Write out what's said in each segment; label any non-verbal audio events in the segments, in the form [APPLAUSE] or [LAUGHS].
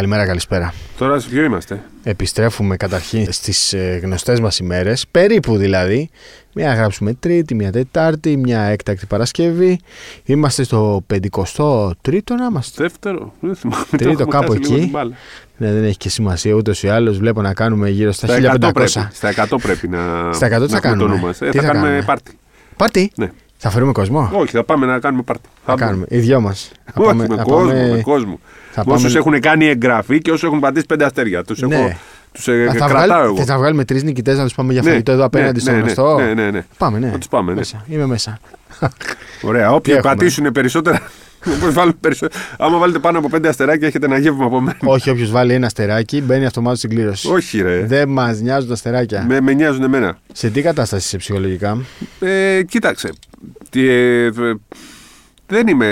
Καλημέρα, καλησπέρα. Τώρα σε ποιο είμαστε; Επιστρέφουμε καταρχήν στις ε, γνωστές μας ημέρες, περίπου δηλαδή. Μία γράψουμε Τρίτη, μία Τετάρτη, μία έκτακτη Παρασκευή. Είμαστε στο 53ο να είμαστε. Δεύτερο, δεν θυμάμαι. το Τρίτο, έχουμε κάπου χάσει λίγο εκεί. την μπάλα. Ναι, δεν έχει και σημασία ούτως ή άλλως. Βλέπω να κάνουμε γύρω στα, Στα 100, 1500. πρέπει, στα 100 πρέπει να. Στα 100 τι να θα έχουμε το κάνουμε; νου μας. Ε, Τι θα, θα κάνουμε κάνουμε; πάρτι. Πάρτι! Ναι. Θα φέρουμε κόσμο; Όχι, θα πάμε να κάνουμε πάρτι. Θα κάνουμε. Οι δυο μας. Όχι, με κόσμο. Με κόσμο. θα Με όσους πάμε- έχουν κάνει εγγραφή και όσους έχουν πατήσει πέντε αστέρια. Τους Ναι. έχω. Τους ε, Α, θα κρατάω βγάλει- εγώ. θες να βγάλουμε τρεις νικητές να τους πάμε για Ναι, φαγητό εδώ απέναντι ναι, στο ναι, ναι, γνωστό. ναι, ναι, ναι. Πάμε, ναι. Θα τους πάμε, ναι. Μέσα. Είμαι μέσα. [LAUGHS] Ωραία. Όποιοι έχουμε; πατήσουν περισσότερα. [LAUGHS] όπως βάλουν περισσότερα- Άμα βάλετε πάνω από πέντε αστεράκια, έχετε ένα γεύμα από μένα. Όχι, όποιος βάλει ένα αστεράκι μπαίνει αυτομάτως στην κλήρωση. Όχι, ρε. Δεν μας νοιάζουν τα αστεράκια. Με, με νοιάζουν εμένα. Σε τι κατάσταση είσαι ψυχολογικά; Ε, κοίταξε. Τι, ε, ε, δεν είμαι.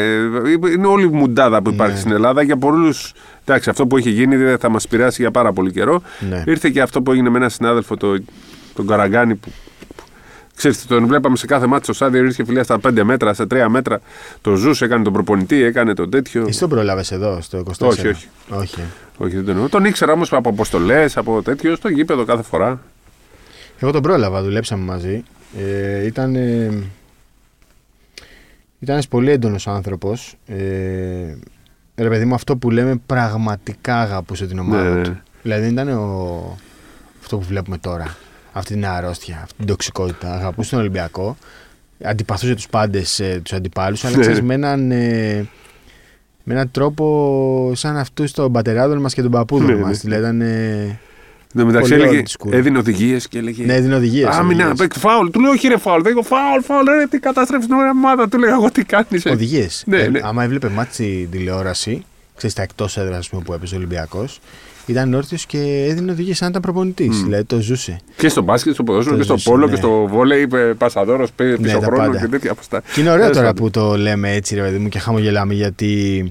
Είναι όλη η μουντάδα που υπάρχει Ναι. στην Ελλάδα για πολλούς. Εντάξει, αυτό που έχει γίνει δεν θα μας πειράσει για πάρα πολύ καιρό. Ναι. Ήρθε και αυτό που έγινε με έναν συνάδελφο, το, τον Καραγκάνη, που. Ξέρετε, τον βλέπαμε σε κάθε μάτι στο στάδιο, ήρθε φιλία στα 5 μέτρα, στα 3 μέτρα. Το ζούσε, έκανε τον προπονητή, έκανε το τέτοιο. Εσύ τον πρόλαβε εδώ στο 24. Όχι, όχι. όχι. Όχι, δεν τον εννοώ. Τον ήξερα όμως από αποστολές, από τέτοιο, στο γήπεδο κάθε φορά. Εγώ τον πρόλαβα, δουλέψαμε μαζί. Ε, ήταν. Ε, ήταν ένας πολύ έντονος άνθρωπος. Ε, ρε παιδί μου, αυτό που λέμε πραγματικά αγαπούσε την ομάδα Ναι, του. ναι. Δηλαδή δεν ήταν ο, αυτό που βλέπουμε τώρα. Αυτή την αρρώστια, αυτή την τοξικότητα. Αγαπούσε τον Ολυμπιακό. Αντιπαθούσε τους πάντες, ε, τους αντιπάλους, αλλά Ναι. ξέρεις με έναν, ε, με έναν τρόπο σαν αυτούς των πατεράδων μας και των παππούδων Ναι, μας. ναι. Δηλαδή ήταν... Ε, Εν τω μεταξύ Πολύ έλεγε, old school. έδινε οδηγίες και έλεγε. ναι, δίνει οδηγίες. Άμυνα, οδηγίες. παίξει φάουλ. Του λέω, Όχι, ρε φάουλ. Δεν έχω φάουλ, φάουλ. Ρε, τι καταστρέφεις την ομάδα. Του λέω, Εγώ τι κάνεις. Οδηγίες. Ναι, ε, ναι. Άμα έβλεπε ματς στην τηλεόραση, ξέρεις τα εκτός έδρας που έπαιζε ο Ολυμπιακός, ήταν όρθιος και έδινε οδηγίες σαν ήταν προπονητής. Δηλαδή το ζούσε. Και στο μπάσκετ, στο ποδόσφαιρο Το και στο ζούσε, πόλο ναι. και στο βόλεϊ. Πασαδόρο, πίσω Ναι, τα χρόνο πάντα. και τέτοια αποστά. Και είναι ωραίο Τέλος τώρα πάντων. που το λέμε έτσι, ρε παιδί μου, και χαμογελάμε γιατί.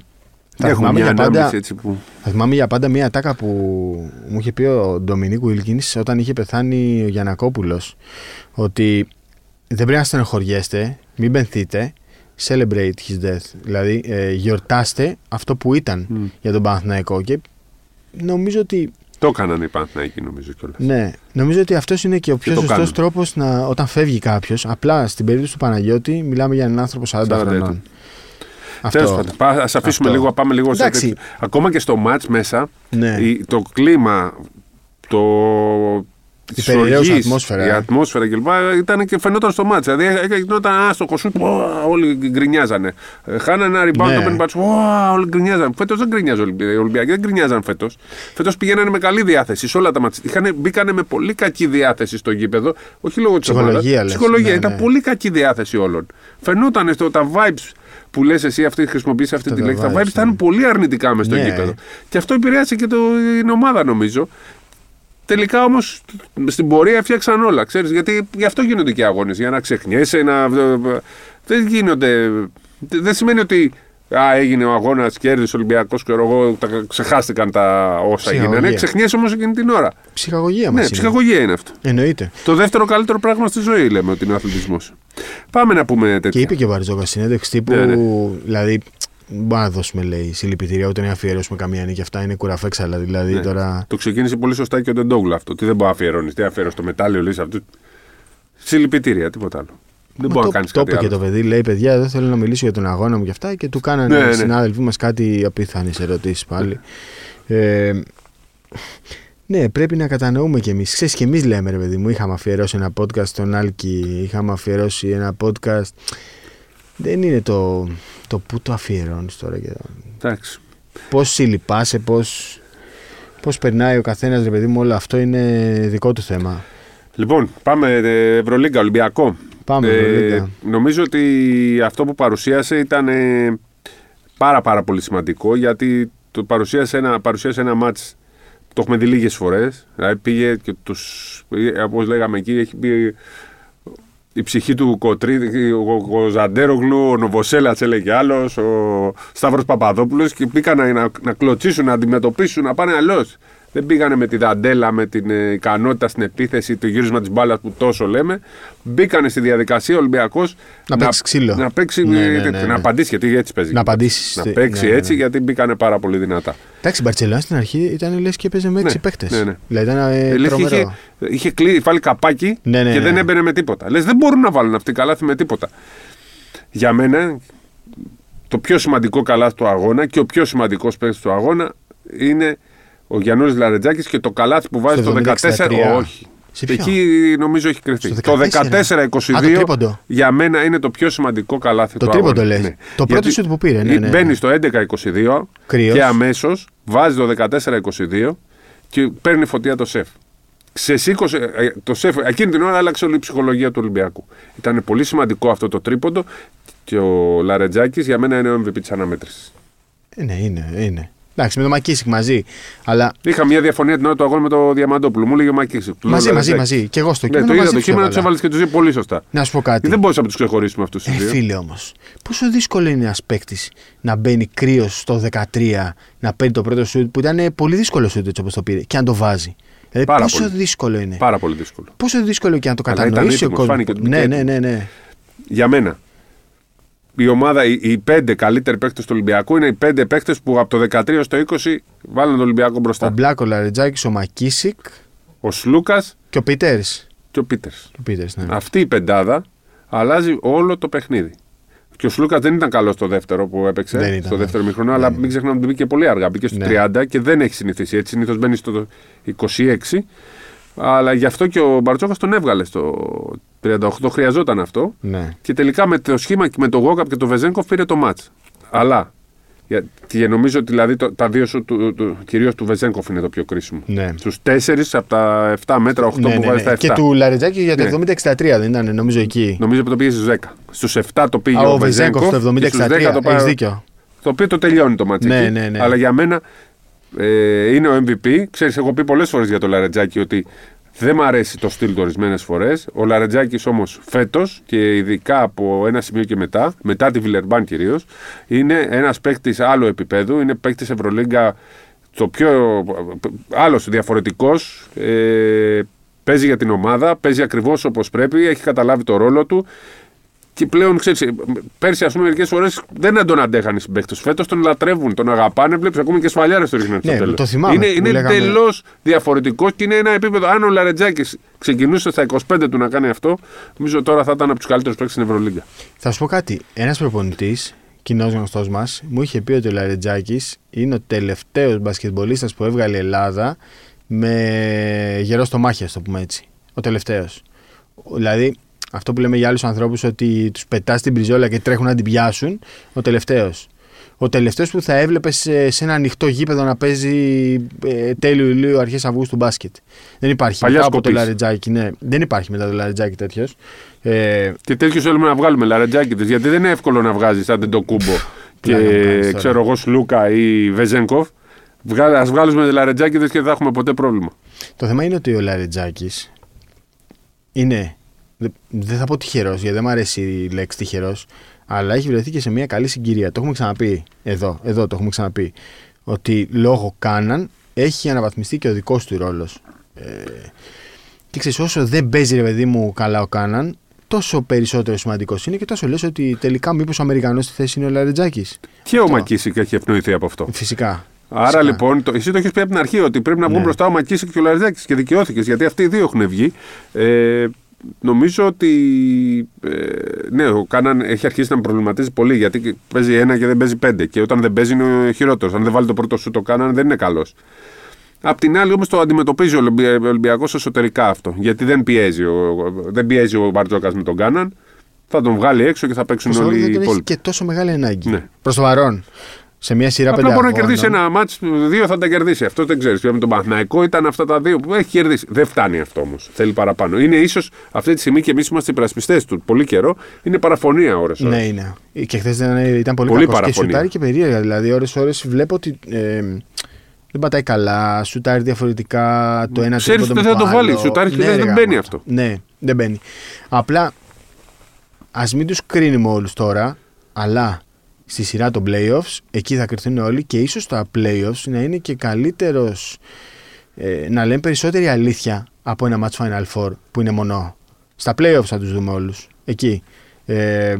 Θα Έχουμε θυμάμαι, μια για πάντα, ανάμειξη έτσι που. θα θυμάμαι για πάντα μια ατάκα που μου είχε πει ο Ντομινίκ Βίλκιν όταν είχε πεθάνει ο Γιανακόπουλος. Ότι δεν πρέπει να στενοχωριέστε, μην πενθείτε. Celebrate his death. Δηλαδή, ε, γιορτάστε αυτό που ήταν Μμ. για τον Παναθηναϊκό. Και νομίζω ότι Το έκαναν οι Παναθηναϊκοί νομίζω κιόλας. Ναι, νομίζω ότι αυτός είναι και ο πιο το σωστός κάνουν. τρόπος όταν φεύγει κάποιος. Απλά στην περίπτωση του Παναγιώτη, μιλάμε για έναν άνθρωπο 40 40 χρονών. ετών. Αυτό. Τέλος πάντων, ας αφήσουμε Αυτό. λίγο, πάμε λίγο σε Εντάξει. τέτοιο. Ακόμα και στο ματ μέσα, Ναι. η- το κλίμα, το. Η της περιραίουσα οργής, ατμόσφαιρα. Η ατμόσφαιρα κλπ. ήταν και φαινόταν στο μάτς. Δηλαδή ε, γινόταν άστοχο σου, όλοι γκρινιάζανε. Ε, Χάνανε ένα rebound, Ναι. το παίρνει μπάτσο, «Ω, όλοι γκρινιάζανε. Φέτος δεν γκρινιάζαν οι Ολυμπιακοί. Οι Ολυμπιακοί δεν γκρινιάζαν φέτος. Φέτος πηγαίνανε με καλή διάθεση σε όλα τα μάτια. Μπήκανε με πολύ κακή διάθεση στο γήπεδο. Όχι λόγω της Ψυχολογία, λες. Ψυχολογία. Ναι, ήταν ναι. πολύ κακή διάθεση όλων. Φαινόταν στο, τα vibes που λες εσύ, αυτή χρησιμοποιήσει αυτή Τα τη λέξη. Τα vibes, vibes ήταν ναι. πολύ αρνητικά μες στο Ναι. γήπεδο. Και αυτό επηρέασε και το, την ομάδα νομίζω. Τελικά όμως στην πορεία φτιάξαν όλα. Ξέρεις, γιατί γι' αυτό γίνονται και αγώνες. Για να ξεχνιέσαι, να. Δεν γίνονται. Δεν σημαίνει ότι α, έγινε ο αγώνας, κέρδισε ο Ολυμπιακός και εγώ τα ξεχάστηκαν τα όσα Ψυχαγωγία. γίνανε. Ξεχνιέσαι όμως εκείνη την ώρα. Ψυχαγωγία μας. Ναι, ψυχαγωγία είναι αυτό. Εννοείται. Το δεύτερο καλύτερο πράγμα στη ζωή λέμε ότι είναι ο αθλητισμός. Πάμε να πούμε τέτοια. Και είπε και ο Βαρζόκα συνέντευξη τύπου. Ναι, ναι. Δηλαδή, δεν μπορούμε να δώσουμε λέει, συλληπιτήρια ούτε να αφιερώσουμε καμία νίκη. Αυτά είναι κουραφέξαλα. Δηλαδή Ναι. τώρα. Το ξεκίνησε πολύ σωστά και ο Ντεντόγκλου αυτό. Τι δεν μπορεί να αφιερώνεις. Τι αφιερώ στο μετάλλιο, λε αυτό. Συλληπιτήρια, τίποτα άλλο. Δεν Μα μπορεί το, να κάνεις το κάτι είπε και άλλο. το παιδί, λέει: Παιδιά, εδώ θέλω να μιλήσω για τον αγώνα μου και αυτά. Και του κάνανε Ναι, ναι. οι συνάδελφοί μας κάτι απίθανες ερωτήσεις πάλι. Ε, ναι, πρέπει να κατανοούμε κι εμείς. Ξέρεις, κι εμείς λέμε, ρε παιδί μου, είχαμε αφιερώσει ένα podcast στον Άλκη, είχαμε αφιερώσει ένα podcast. Δεν είναι το, το πού το αφιερώνεις τώρα και Εντάξει. πώς συλληπάσαι, πώς πώς περνάει ο καθένας, ρε παιδί μου, όλο αυτό είναι δικό του θέμα. Λοιπόν, πάμε ε, Ευρωλίγκα, Ολυμπιακό. Πάμε, Ε, Ευρωλίγκα. νομίζω ότι αυτό που παρουσίασε ήταν ε, πάρα πάρα πολύ σημαντικό γιατί το παρουσίασε ένα, παρουσίασε ένα μάτς το έχουμε δει λίγες φορές δηλαδή πήγε και τους ε, όπως λέγαμε εκεί έχει πει η ψυχή του Κοτρί, ο, ο Ζαντέρογλου, ο Νοβοσέλατς έλεγε άλλος, ο Σταύρος Παπαδόπουλος και πήγαν να, να, να κλωτσίσουν, να αντιμετωπίσουν, να πάνε αλλιώς. Δεν πήγανε με τη δαντέλα, με την ε, ικανότητα στην επίθεση, το γύρισμα της μπάλας που τόσο λέμε. Μπήκανε στη διαδικασία ο Ολυμπιακός Να παίξει ξύλο. να, παίξει, Ναι, ναι, ε, ναι, ναι. να απαντήσει, γιατί έτσι παίζει. Να απαντήσει. Να παίξει ναι, ναι, έτσι, ναι. γιατί μπήκανε πάρα πολύ δυνατά. Εντάξει, η Μπαρσελόνα στην αρχή ήταν λες και παίζει με έξι Ναι, παίκτες. ναι, ναι. Δηλαδή ήταν ε, Ε, λες και τρομερό. είχε, είχε κλεί, βάλει καπάκι Ναι, ναι, και ναι. δεν έμπαινε με τίποτα. Λες δεν μπορούν να βάλουν αυτοί καλάθι με τίποτα. Για μένα το πιο σημαντικό καλάθι του αγώνα και ο πιο σημαντικός παίκτης του αγώνα είναι ο Γιαννούλης Λαρετζάκης και το καλάθι που βάζει Στο το 14. 70-63. Όχι. Σε ποιο; Εκεί νομίζω έχει κρυφτεί. Στο Το 14. Α, το 14-22 τρίποντο. για μένα είναι το πιο σημαντικό καλάθι Το του τρίποντο αγώνα. λες. Το πρώτο σουτ που πήρε, ναι, ναι, ναι. Μπαίνει στο 11-22 Κρύος. και αμέσως βάζει το 14-22 και παίρνει φωτιά το σεφ. Ξεσήκωσε ε, το σεφ. Εκείνη την ώρα άλλαξε όλη η ψυχολογία του Ολυμπιακού. Ήταν πολύ σημαντικό αυτό το τρίποντο και ο Λαρετζάκης για μένα είναι ο MVP της αναμέτρησης. Ε, ναι, είναι, είναι. Εντάξει, με το Μακίσικ μαζί. Αλλά Είχα μια διαφωνία την ώρα του αγώνα με το Διαμαντόπουλο. Μου λέγε ο Μακίση. μαζί, μαζί, μαζί. Και εγώ στο Ναι, κείμενο. το είδα μαζί το τους κείμενο, έβαλα. τους έβαλες και τους δύο πολύ σωστά. Να σου πω κάτι. Δεν μπορούσα να τους ξεχωρίσουμε αυτούς τους Ε, δύο. φίλε όμως, πόσο δύσκολο είναι ένας παίκτης να μπαίνει κρύος στο 13, να παίρνει το πρώτο σουτ που ήταν ε, πολύ δύσκολο σουτ έτσι όπως το πήρε και να το βάζει. Δηλαδή, Πάρα πόσο πολύ. δύσκολο είναι. Πάρα πολύ δύσκολο. Πόσο δύσκολο και να το Αλλά ήταν κατανοήσει ο έτοιμος, κόσμο. φάνηκε ότι Ναι, ήταν ναι, ναι, ναι. για μένα. Η ομάδα, οι, οι πέντε καλύτεροι παίκτες του Ολυμπιακού είναι οι πέντε παίκτες που από το 13 στο 20 βάλουν τον Ολυμπιακό Ο μπροστά. Μπλάκο Λαρετζάκης, ο Μακίσικ Ο Σλούκας και ο Πίτερς. και ο Πίτερς. Ο Πίτερς, ναι. Αυτή η πεντάδα αλλάζει όλο το παιχνίδι. Και ο Σλούκας δεν ήταν καλός στο δεύτερο που έπαιξε, Δεν ήταν, στο ναι. δεύτερο μήχρονο, αλλά μην ξεχνάμε ότι μπήκε πολύ αργά. Μπήκε στο Ναι. 30 και δεν έχει συνηθίσει έτσι. Συνήθως μπαίνει στο 26. Αλλά γι' αυτό και ο Μπαρτσόκα τον έβγαλε στο 38. Χρειαζόταν αυτό. ναι. Και τελικά με το σχήμα και με το Γόκαπ και το Βεζέγκοφ πήρε το μάτς. Αλλά γιατί νομίζω ότι δηλαδή το- τα δύο σου του, του, κυρίως του Βεζέγκοφ είναι το πιο κρίσιμο. Ναι. Στους τέσσερις από τα 7 μέτρα, 8 Ναι, που ναι, βάζει ναι. τα 7. Και του Λαρετζάκη για το Ναι. 70-63 δεν ήταν, νομίζω εκεί. Νομίζω που το πήγε στους 10. Στους 7 το πήγε Α, ο, ο Βεζέγκοφ Βεζέγκοφ το και στους 10 το 70-63. πάει- Έχεις δίκιο. Το οποίο το τελειώνει το ματς Ναι, εκεί. ναι, ναι. Αλλά για μένα ε, είναι ο MVP. Ξέρεις, έχω πει πολλές φορές για το Λαρετζάκη ότι δεν μ' αρέσει το στυλ του ορισμένες φορές. Ο Λαρετζάκης όμως φέτος και ειδικά από ένα σημείο και μετά, μετά τη Βιλερμπάν κυρίως, είναι ένας παίκτης άλλου επίπεδου. Είναι παίκτης Ευρωλίγκα το πιο. άλλος διαφορετικός. Ε, παίζει για την ομάδα, παίζει ακριβώς όπως πρέπει, έχει καταλάβει το ρόλο του. Και πλέον, ξέρεις, πέρσι, ας πούμε, μερικές φορές δεν τον αντέχανε οι συμπαίκτες. Φέτος τον λατρεύουν, τον αγαπάνε. Βλέπεις ακόμη και σφαλιάρες το ρίχνουν στο Ναι, τέλος. το θυμάμαι Είναι, που είναι λέγαμε. εντελώς διαφορετικός και είναι ένα επίπεδο. Αν ο Λαρετζάκης ξεκινούσε στα 25 του να κάνει αυτό, νομίζω τώρα θα ήταν από τους καλύτερους παίκτες στην Ευρωλίγκα. Θα σου πω κάτι. Ένας προπονητής, κοινός γνωστός μας, μου είχε πει ότι ο Λαρετζάκης είναι ο τελευταίος μπασκετμπολίστας που έβγαλε η Ελλάδα με γερό στο μάχη, ας το πούμε έτσι. Ο τελευταίος. Δηλαδή, αυτό που λέμε για άλλους ανθρώπους ότι τους πετάς την μπριζόλα και τρέχουν να την πιάσουν, ο τελευταίος. Ο τελευταίος που θα έβλεπες σε, σε ένα ανοιχτό γήπεδο να παίζει ε, τέλειο Ιουλίου, αρχές Αυγούστου μπάσκετ. Δεν υπάρχει. Παλιάς μετά από το σκοπής. Λαρετζάκη, ναι. Δεν υπάρχει μετά το Λαρετζάκη τέτοιος. Ε, Και τέτοιους θέλουμε να βγάλουμε Λαρετζάκη γιατί δεν είναι εύκολο να βγάζεις σαν το κούμπο και Πλάκα μου κάνεις τώρα. ξέρω εγώ Σλούκα ή Βεζέγκοφ. Α βγάλουμε Λαρετζάκη και δεν θα έχουμε ποτέ πρόβλημα. Το θέμα είναι ότι ο Λαρετζάκης είναι. Δε- Δεν θα πω τυχερός, γιατί δεν μου αρέσει η λέξη τυχερός, αλλά έχει βρεθεί και σε μια καλή συγκυρία. Το έχουμε ξαναπεί εδώ, εδώ το έχουμε ξαναπεί. Ότι λόγω Κάναν έχει αναβαθμιστεί και ο δικός του ρόλος. Ε, και ξέρεις, όσο δεν παίζει ρε παιδί μου καλά ο Κάναν, τόσο περισσότερο σημαντικός είναι και τόσο λες ότι τελικά μήπως ο Αμερικανός στη θέση είναι ο Λαρετζάκης. Και ο Αυτό. Μακίσικ έχει ευνοηθεί από αυτό. Φυσικά. Άρα Φυσικά. λοιπόν, το, εσύ το έχεις πει από την αρχή ότι πρέπει να βγουν Ναι. μπροστά ο Μακίσικ και ο Λαρετζάκης και δικαιώθηκες γιατί αυτοί οι δύο έχουν βγει. Ε, νομίζω ότι. Ε, ναι, ο Κάναν έχει αρχίσει να με προβληματίζει πολύ γιατί παίζει ένα και δεν παίζει πέντε. Και όταν δεν παίζει είναι ο χειρότερος. Αν δεν βάλει το πρώτο σου το Κάναν δεν είναι καλός. Απ' την άλλη όμως το αντιμετωπίζει ο Ολυμπιακός εσωτερικά αυτό. Γιατί δεν πιέζει ο, δεν πιέζει ο Μπαρτζόκας με τον Κάναν. Θα τον βγάλει έξω και θα παίξουν Προς το όλοι παρόν οι δεν τον έχει υπόλοιποι. και τόσο μεγάλη ανάγκη. Ναι. Προς το παρόν. Σε μια σειρά πέντε Απλά μπορεί να αγώνων. κερδίσει ένα μάτς, δύο θα τα κερδίσει. Αυτό δεν ξέρεις. Με τον Παναθηναϊκό ήταν αυτά τα δύο που έχει κερδίσει. Δεν φτάνει αυτό όμως. Θέλει παραπάνω. Είναι ίσως αυτή τη στιγμή και εμείς είμαστε υπερασπιστέ του πολύ καιρό. Είναι παραφωνία ώρες. Ναι, είναι. Και χθες ήταν, ήταν πολύ, Πολύ κακός και παραφωνία. σουτάρει και περίεργα. Δηλαδή, ώρες-ώρες βλέπω ότι ε, δεν πατάει καλά, σουτάρει διαφορετικά το ένα Ξέρεις τρίποντο ότι με δεν θα το βάλει, άλλο. σουτάρει και Ναι, δεν- ρε δεν γάμο. μπαίνει αυτό. Ναι, δεν μπαίνει. Απλά ας μην τους κρίνουμε όλους τώρα, αλλά στη σειρά των playoffs εκεί θα κρυθούν όλοι και ίσως τα playoffs να είναι και καλύτερος ε, να λένε περισσότερη αλήθεια από ένα match Final Four που είναι μονό. Στα playoffs θα τους δούμε όλους. Εκεί. Ε,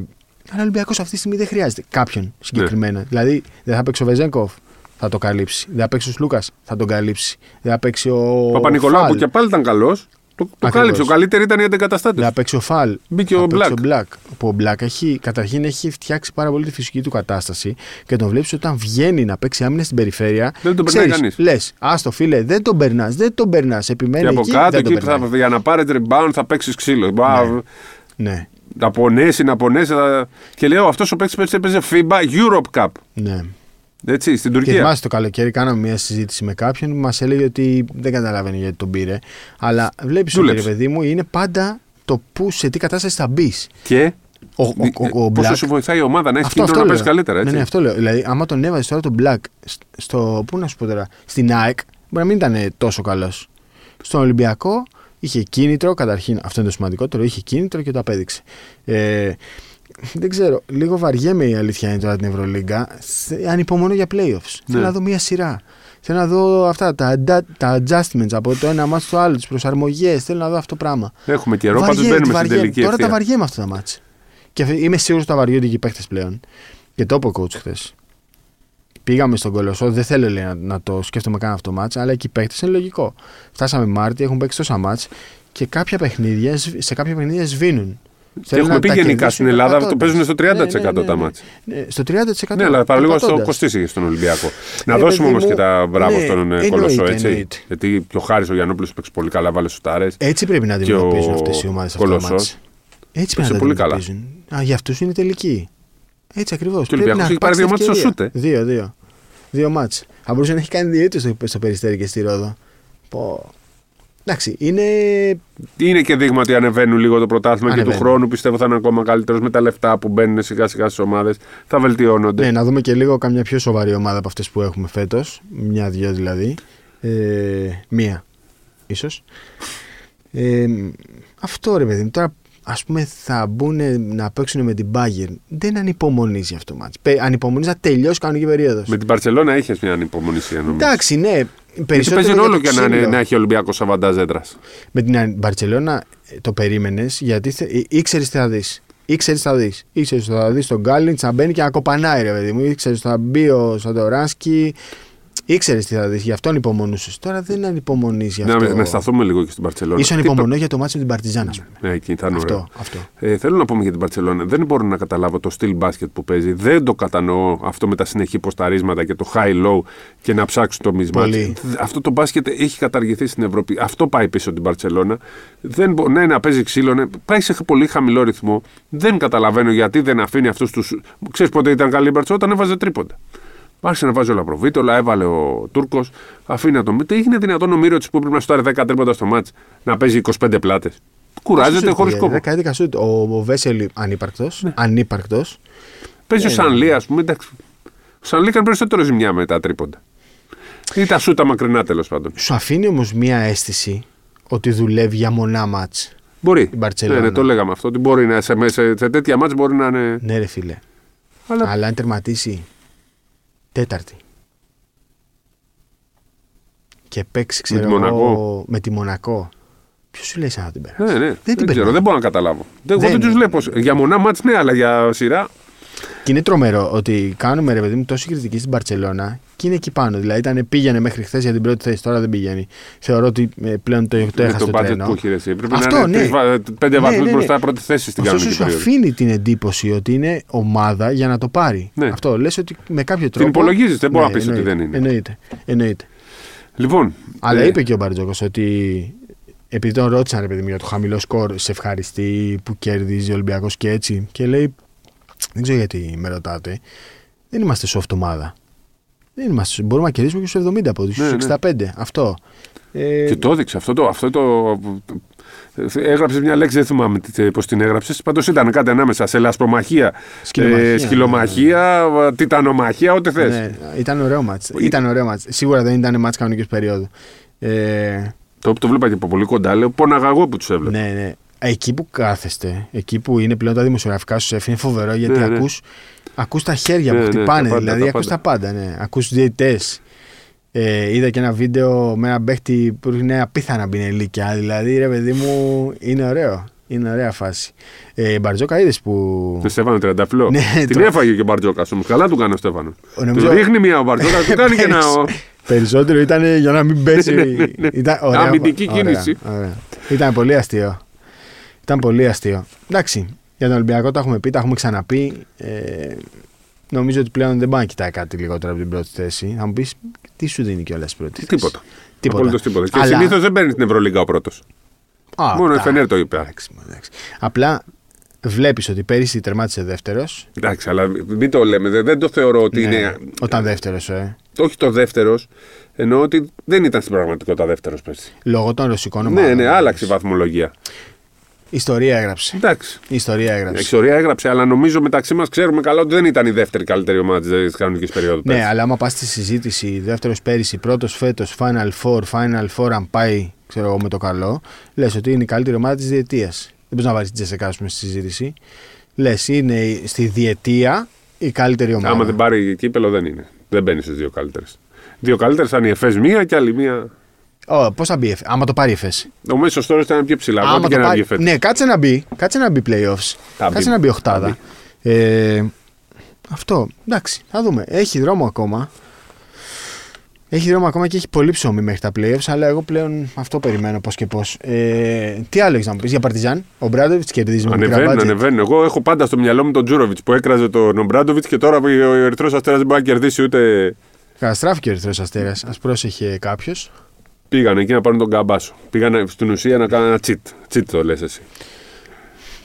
αλλά ο Ολυμπιακός αυτή τη στιγμή δεν χρειάζεται κάποιον συγκεκριμένα. Δηλαδή δεν θα παίξει ο Βεζέγκοφ, θα το καλύψει. Δεν θα παίξει ο Λούκα, θα τον καλύψει. Δεν θα παίξει ο. Παπα-Νικολάου που Φαλ. και πάλι ήταν καλός. Το, το Ακριβώς. κάλυψε. Ο καλύτερο ήταν η αντικαταστάτη. Δεν θα παίξει ο Φαλ. Μπήκε θα ο παίξει Black. Ο Black. Που ο Black έχει, καταρχήν έχει φτιάξει πάρα πολύ τη φυσική του κατάσταση και τον βλέπεις όταν βγαίνει να παίξει άμυνα στην περιφέρεια. Δεν τον περνάει κανείς. Λες, άστο φίλε, δεν τον περνάς, δεν τον περνάς. Επιμένει Και από εκεί, κάτω δεν τον εκεί που περνάει. θα, για να πάρεις rebound θα παίξεις ξύλο. Μπα, Ναι, Να πονέσει, να πονέσει. θα- Και λέω αυτός ο παίκτης έπαιζε FIBA Europe Cup. ναι. Έτσι, στην Και Τουρκία. θυμάσαι το καλοκαίρι, κάναμε μια συζήτηση με κάποιον που μας έλεγε ότι δεν καταλαβαίνει γιατί τον πήρε. Αλλά βλέπεις ότι Δούλεψε. ρε παιδί μου είναι πάντα το πού, σε τι κατάσταση θα μπεις. Και Ο, ο, ο, ο πόσο Black. σου βοηθάει η ομάδα να έχει κίνητρο να παίζει λέω. καλύτερα. Έτσι. Ναι, ναι, αυτό λέω. Δηλαδή, άμα τον έβαζες τώρα τον Black σ- στο. Πού να σου πω τώρα, στην ΑΕΚ, μπορεί να μην ήταν τόσο καλός. Στον Ολυμπιακό είχε κίνητρο, καταρχήν, αυτό είναι το σημαντικότερο, είχε κίνητρο και το απέδειξε. Ε, δεν ξέρω, λίγο βαριέμαι η αλήθεια είναι τώρα την Ευρωλίγκα. Θε- Ανυπομονώ για playoffs. Θέλω να δω μία σειρά. Θέλω να δω αυτά, τα, adda- τα adjustments από το ένα μάτι στο άλλο, τις προσαρμογές. Θέλω να δω αυτό το πράγμα. Έχουμε καιρό, πάντως Βαριέμαι, μπαίνουμε στην βαριέμαι. τελική Τώρα τα ευθεία. βαριέμαι αυτά τα μάτια. Και αυ- είμαι σίγουρος ότι τα βαριούνται και οι παίχτε πλέον. Και το είπε ο coach χθες. Πήγαμε στον Κολοσσό, δεν θέλω λέει, να, να το σκέφτομαι καν αυτό το μάτς, αλλά και οι παίχτε είναι λογικό. Φτάσαμε Μάρτι, έχουν παίξει τόσα μάτς και κάποια παιχνίδια, σβ- σε κάποια παιχνίδια σβήνουν. Και Θέλουν έχουμε να πει τα γενικά κερδίσουν στην Ελλάδα το πατώντας. παίζουν στο 30% Ναι, ναι, ναι, τα ναι. μάτς. Ναι, στο 30%. Ναι, αλλά παραλίγο στο πατώντας. κοστίσει στον Ολυμπιακό. Να Ε, δώσουμε παιδί όμως μου, και τα μπράβο ναι, στον ε, εννοείται, Κολοσσό, έτσι. εννοείται. Γιατί και ο Χάρης ο Γιαννόπουλος παίξει πολύ καλά, βάλε σουτάρε. Έτσι πρέπει να Και ο αντιμετωπίζουν αυτές οι ομάδες αυτό το Κολοσσός μάτς. Έτσι πρέπει να πολύ τα καλά. αντιμετωπίζουν. Α, για αυτούς είναι τελική. Έτσι ακριβώς. Και ο Ολυμπιακός έχει πάρει δύο μάτς στο σούτ, ε. Δύο, δύο. Δύο μάτς. Θα μπορούσε να έχει κάνει δύο ήττες στο, στο περιστέρι και στη Ρόδο. Πω. Εντάξει, είναι. Είναι και δείγμα ότι ανεβαίνουν λίγο το πρωτάθλημα και του Ανεβαίνουν. χρόνου πιστεύω θα είναι ακόμα καλύτερος με τα λεφτά που μπαίνουν σιγά σιγά στις ομάδες. Θα βελτιώνονται. Ναι, να δούμε και λίγο καμιά πιο σοβαρή ομάδα από αυτές που έχουμε φέτος. Μια-δυο δηλαδή. Ε, μία, ίσως. Ε, αυτό ρε παιδί μου. Τώρα ας πούμε θα μπουν να παίξουν με την Bayern. Δεν ανυπομονείς για αυτό το μάτς. Πε- Ανυπομονείς να τελειώσει η κανονική περίοδος. Με την Παρσελώνα είχες μια ανυπομονησία νομίζω. Εντάξει, ναι. Γιατί Περισσότερο παίζει για ρόλο το και να, είναι- ξύλο. να έχει Ολυμπιακός Σαββαντάζ έντρα. Με την Μπαρσελόνα το περίμενες γιατί ήξερες τι θα δεις. Ήξερες τι θα δεις. Ήξερες ότι θα δεις τον Γκάλιντ να μπαίνει και να κοπανάει, ρε παιδί μου. Ήξερες ότι θα μπει ο Σαντοράνσκι. Ήξερες τι θα δεις. Γι' αυτό ανυπομονούσε. Τώρα δεν ανυπομονείς γι' αυτό. Να, να σταθούμε λίγο και στην Παρσελώνα. Ίσο ανυπομονώ για το μάτσο με την Παρτιζάν, ας πούμε. Ναι, εκεί θα είναι ωραίο. Αυτό. αυτό. Ε, θέλω να πούμε για την Παρσελόνα. Δεν μπορώ να καταλάβω το στυλ μπάσκετ που παίζει. Δεν το κατανοώ αυτό με τα συνεχή ποσταρίσματα και το high-low και να ψάξουν το mismatch. Πολύ. Αυτό το μπάσκετ έχει καταργηθεί στην Ευρώπη. Αυτό πάει πίσω την Παρσελόνα. Δεν μπο... Ναι, να παίζει ξύλο. Ναι. Πάει σε πολύ χαμηλό ρυθμό. Δεν καταλαβαίνω γιατί δεν αφήνει αυτούς του. Ξέρεις πότε ήταν καλή η Μπαρσελόνα όταν έβαζε τρίποντα. Άρχισε να βάζει ο Λαπροβίτολα, έβαλε ο Τούρκος. Αφήνει να τον. Δεν έγινε δυνατόν ο Μύρο που πρέπει να στάρει 10 τρίποντα στο μάτς να παίζει 25 πλάτες; Κουράζεται χωρίς κόπο. 10-11 σουτ. Ο, ο Βέσελ ανύπαρκτος. Ναι. Ανύπαρκτος. Παίζει ο Ε, Σανλή, ας πούμε. Εντάξει. Ο Σανλή έκανε περισσότερο ζημιά με τα τρίποντα. Ή τα σούτα μακρινά τέλος πάντων. Σου αφήνει όμως μία αίσθηση ότι δουλεύει για μονά μάτς. Μπορεί. Η Μπαρτσελώνα. Ναι, ναι, το λέγαμε αυτό. Ότι μπορεί να σε, σε, σε τέτοια μάτς μπορεί να είναι. Ναι, ρε φίλε. Αλλά Αλλά αν τερματίσει τέταρτη και παίξει ξέρω τη Μονακό. εγώ, με τη Μονακό. Ποιος σου λέει σαν να την περάσει; ναι, ναι. Δεν Δεν, την ξέρω, περνάει. δεν μπορώ να καταλάβω. Δεν, εγώ Δεν- δεν τους βλέπω. Για μονά μάτς ναι, αλλά για σειρά. Και είναι τρομερό ότι κάνουμε ρε παιδί μου τόση κριτική στην Παρσελώνα και είναι εκεί πάνω. Δηλαδή ήταν, πήγαινε μέχρι χθες για την πρώτη θέση, τώρα δεν πηγαίνει. Θεωρώ ότι ε, πλέον το, το με έχασε το το budget τρένο. που έχει ρε, εσύ. Πρέπει Αυτό, να είναι ναι. τρεις βα- πέντε Ναι, βαθμούς ναι, ναι. μπροστά πρώτη θέση στην Ωστόσο κανονική σου περίοδο. αφήνει την εντύπωση ότι είναι ομάδα για να το πάρει. Ναι. Αυτό λες ότι με κάποιο τρόπο. υπολογίζεις, δεν μπορεί Ναι, να πεις ότι εννοείται, δεν είναι. Εννοείται. εννοείται. Λοιπόν. Αλλά ε, είπε και ο Μπαρτζόκος ότι επειδή τον ρώτησαν ρε παιδί μου για το χαμηλό σκορ, σε ευχαριστεί που κερδίζει ο Ολυμπιακός και έτσι. Και λέει, δεν ξέρω γιατί με ρωτάτε, δεν είμαστε soft ομάδα. Δεν είμαστε, μπορούμε να κερδίσουμε και στους 70 από τους Ναι, ναι. 65. Αυτό. Ε, Και το έδειξε αυτό το. Αυτό το έγραψε μια λέξη, δεν θυμάμαι πώς την έγραψες. Πάντως ήταν κάτι ανάμεσα σε λασπομαχία, Σκυλομαχία, ε, σκυλομαχία, τιτανομαχία, ό,τι θες. ναι, ήταν ωραίο μάτς. Ήταν ωραίο μάτς. Σίγουρα δεν ήταν μάτς κανονικής περίοδου. Ε, Το, το βλέπα και από πολύ κοντά. Λέω πόναγα εγώ που τους έβλεπα. Ναι, ναι. Εκεί που κάθεστε, εκεί που είναι πλέον τα δημοσιογραφικά σου σεφ, είναι φοβερό γιατί Ναι, ναι. Ακούς, ακούς τα χέρια Ναι, που ναι, χτυπάνε. τα πάντα, δηλαδή τα ακούς πάντα. τα πάντα. Ναι. Ακούς τους διαιτητές. Ε, είδα και ένα βίντεο με ένα παίχτη που είναι απίθανα να μπει ηλικία. Δηλαδή, ρε παιδί μου, είναι ωραίο. Είναι ωραία φάση. Ε, Μπαρτζόκα είδες που. Το Στέφανο Τριανταφυλό. Ναι, Την το- έφαγε και ο Μπαρτζόκας όμως. Καλά του κάνει ο Στέφανο. Ο, νομίζω- Του ρίχνει μία ο Μπαρτζόκας, του κάνει και ένα. [LAUGHS] Περισσότερο ήταν για να μην πέσει. Ναι, ναι, ναι. Ήταν ωραία, Αμυντική ωραία, κίνηση. ωραία. Ήταν πολύ αστείο. Ήταν πολύ αστείο. Εντάξει, για τον Ολυμπιακό τα έχουμε πει, τα έχουμε ξαναπεί. Ε, νομίζω ότι πλέον δεν πάει να κοιτάει κάτι λιγότερο από την πρώτη θέση. Θα μου πεις, τι σου δίνει κιόλας η πρώτη θέση; Τίποτα. Τίποτα. Απολύτως τίποτα. Και Αλλά- συνήθως δεν παίρνει την Ευρωλίγα ο πρώτος. Α, Μόνο η τα- Φενέρ το είπε. εντάξει, εντάξει. Απλά βλέπεις ότι πέρυσι τερμάτισε δεύτερος. Εντάξει, αλλά μην το λέμε. Δεν, δεν το θεωρώ ότι είναι. Ναι, Όταν δεύτερος, ε. Όχι το δεύτερος. Εννοώ ότι δεν ήταν στην πραγματικότητα δεύτερος πέρσι. Λόγω των ρωσικών Ναι, ομάδων. ναι, άλλαξε η βαθμολογία. Ιστορία έγραψε. Εντάξει. Ιστορία έγραψε. Εξορία έγραψε, αλλά νομίζω μεταξύ μας ξέρουμε καλά ότι δεν ήταν η δεύτερη καλύτερη ομάδα της κανονικής περίοδου. Ναι, πέρσι. αλλά άμα πας στη συζήτηση δεύτερος πέρυσι, πρώτος φέτος, Final Four, Final Four, αν πάει ξέρω εγώ, με το καλό, λες ότι είναι η καλύτερη ομάδα της διετίας. Δεν μπορείς να βάλεις την Τζεσεκά πούμε, στη συζήτηση. Λες, είναι η- στη διετία η καλύτερη ομάδα. Άμα δεν πάρει κύπελο, δεν είναι. Δεν μπαίνει στις δύο καλύτερες. Δύο καλύτερες ήταν η ΕΦΕΣ μία και άλλη μία. Ω, Πώς θα μπει, η Εφ- άμα το πάρει η ΕΦΕΣ. Ο μέσο τώρα ήταν πιο ψηλά. Άμα Ό,τι το και να πάρει- βγει φέτος. Ναι, κάτσε να μπει. Κάτσε να μπει playoffs. Θα κάτσε μπει. να μπει Θα οχτάδα. Ε, αυτό. Εντάξει, θα δούμε. Έχει δρόμο ακόμα. Έχει δρόμο ακόμα και έχει πολύ ψωμί μέχρι τα playoffs, αλλά εγώ πλέον αυτό περιμένω πώς και πώς. Ε, τι άλλο έχεις να μου πεις για Παρτιζάν. Ο Μπράντοβιτς κερδίζει με μικρά Ανεβαίνουν, budget. ανεβαίνουν. Εγώ έχω πάντα στο μυαλό μου τον Τζούροβιτς που έκραζε τον Ομπράντοβιτς και τώρα ο Ερυθρός Αστέρας δεν μπορεί να κερδίσει ούτε. Καταστράφηκε ο Ερυθρός Αστέρας. Α πρόσεχε κάποιος. Πήγαν εκεί να πάρουν τον καμπάσο. Πήγαν στην ουσία να κάνουν ένα cheat. Cheat το λες εσύ.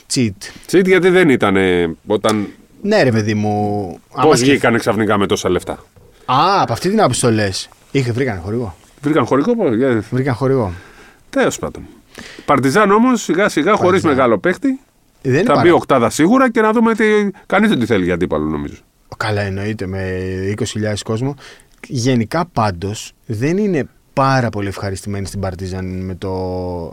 Τσιτ. Cheat γιατί δεν ήταν ε, όταν. Ναι, ρε παιδί μου. Πώς άμα σκεφ- βγήκανε ξαφνικά με τόσα λεφτά; Α, από αυτή την άποψη το λες. Είχε, βρήκαν χορηγό. Βρήκαν χωρικό πώς. Βρήκαν χορηγό. Τέλος πάντων. Παρτιζάν όμως σιγά σιγά χωρίς Παρτιζάν. μεγάλο παίχτη. Δεν είναι Θα μπει παρά- οκτάδα σίγουρα και να δούμε τι. Κανείς δεν τη θέλει για αντίπαλο νομίζω. Καλά, εννοείται με 20.000 κόσμο. Γενικά πάντως δεν είναι πάρα πολύ ευχαριστημένοι στην Παρτίζαν με, το,